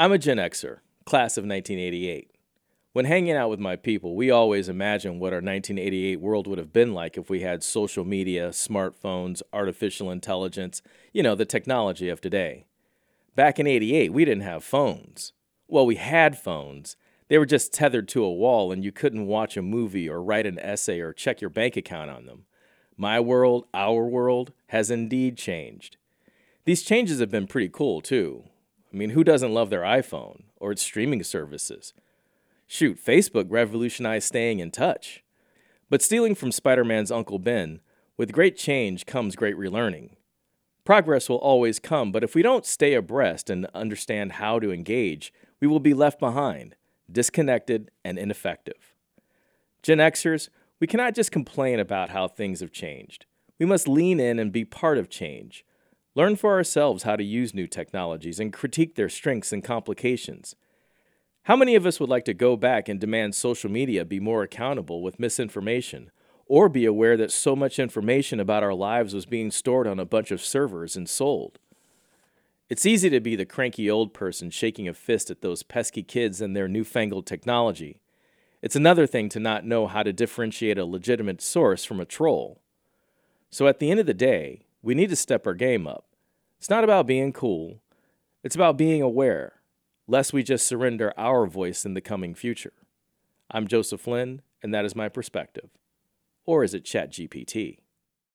I'm a Gen Xer, class of 1988. When hanging out with my people, we always imagine what our 1988 world would have been like if we had social media, smartphones, artificial intelligence, you know, the technology of today. Back in 88, we didn't have phones. Well, we had phones. They were just tethered to a wall, and you couldn't watch a movie or write an essay or check your bank account on them. My world, our world, has indeed changed. These changes have been pretty cool, too. I mean, who doesn't love their iPhone or its streaming services? Shoot, Facebook revolutionized staying in touch. But stealing from Spider Man's Uncle Ben, with great change comes great relearning. Progress will always come, but if we don't stay abreast and understand how to engage, we will be left behind, disconnected, and ineffective. Gen Xers, we cannot just complain about how things have changed. We must lean in and be part of change. Learn for ourselves how to use new technologies and critique their strengths and complications. How many of us would like to go back and demand social media be more accountable with misinformation, or be aware that so much information about our lives was being stored on a bunch of servers and sold? It's easy to be the cranky old person shaking a fist at those pesky kids and their newfangled technology. It's another thing to not know how to differentiate a legitimate source from a troll. So at the end of the day, we need to step our game up. It's not about being cool, it's about being aware, lest we just surrender our voice in the coming future. I'm Joseph Flynn, and that is my perspective. Or is it ChatGPT?